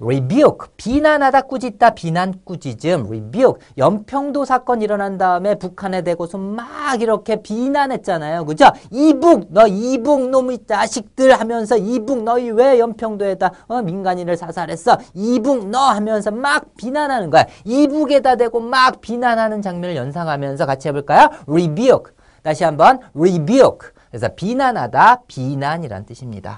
rebuke 비난하다 꾸짖다 비난 꾸짖음 rebuke 연평도 사건 일어난 다음에 북한에 대고서 막 이렇게 비난했잖아요. 그죠? 이북 너 이북 놈의 자식들 하면서 이북 너희 왜 연평도에다 어, 민간인을 사살했어? 이북 너 하면서 막 비난하는 거야. 이북에다 대고 막 비난하는 장면을 연상하면서 같이 해볼까요? rebuke 다시 한번 rebuke 그래서 비난하다 비난이란 뜻입니다.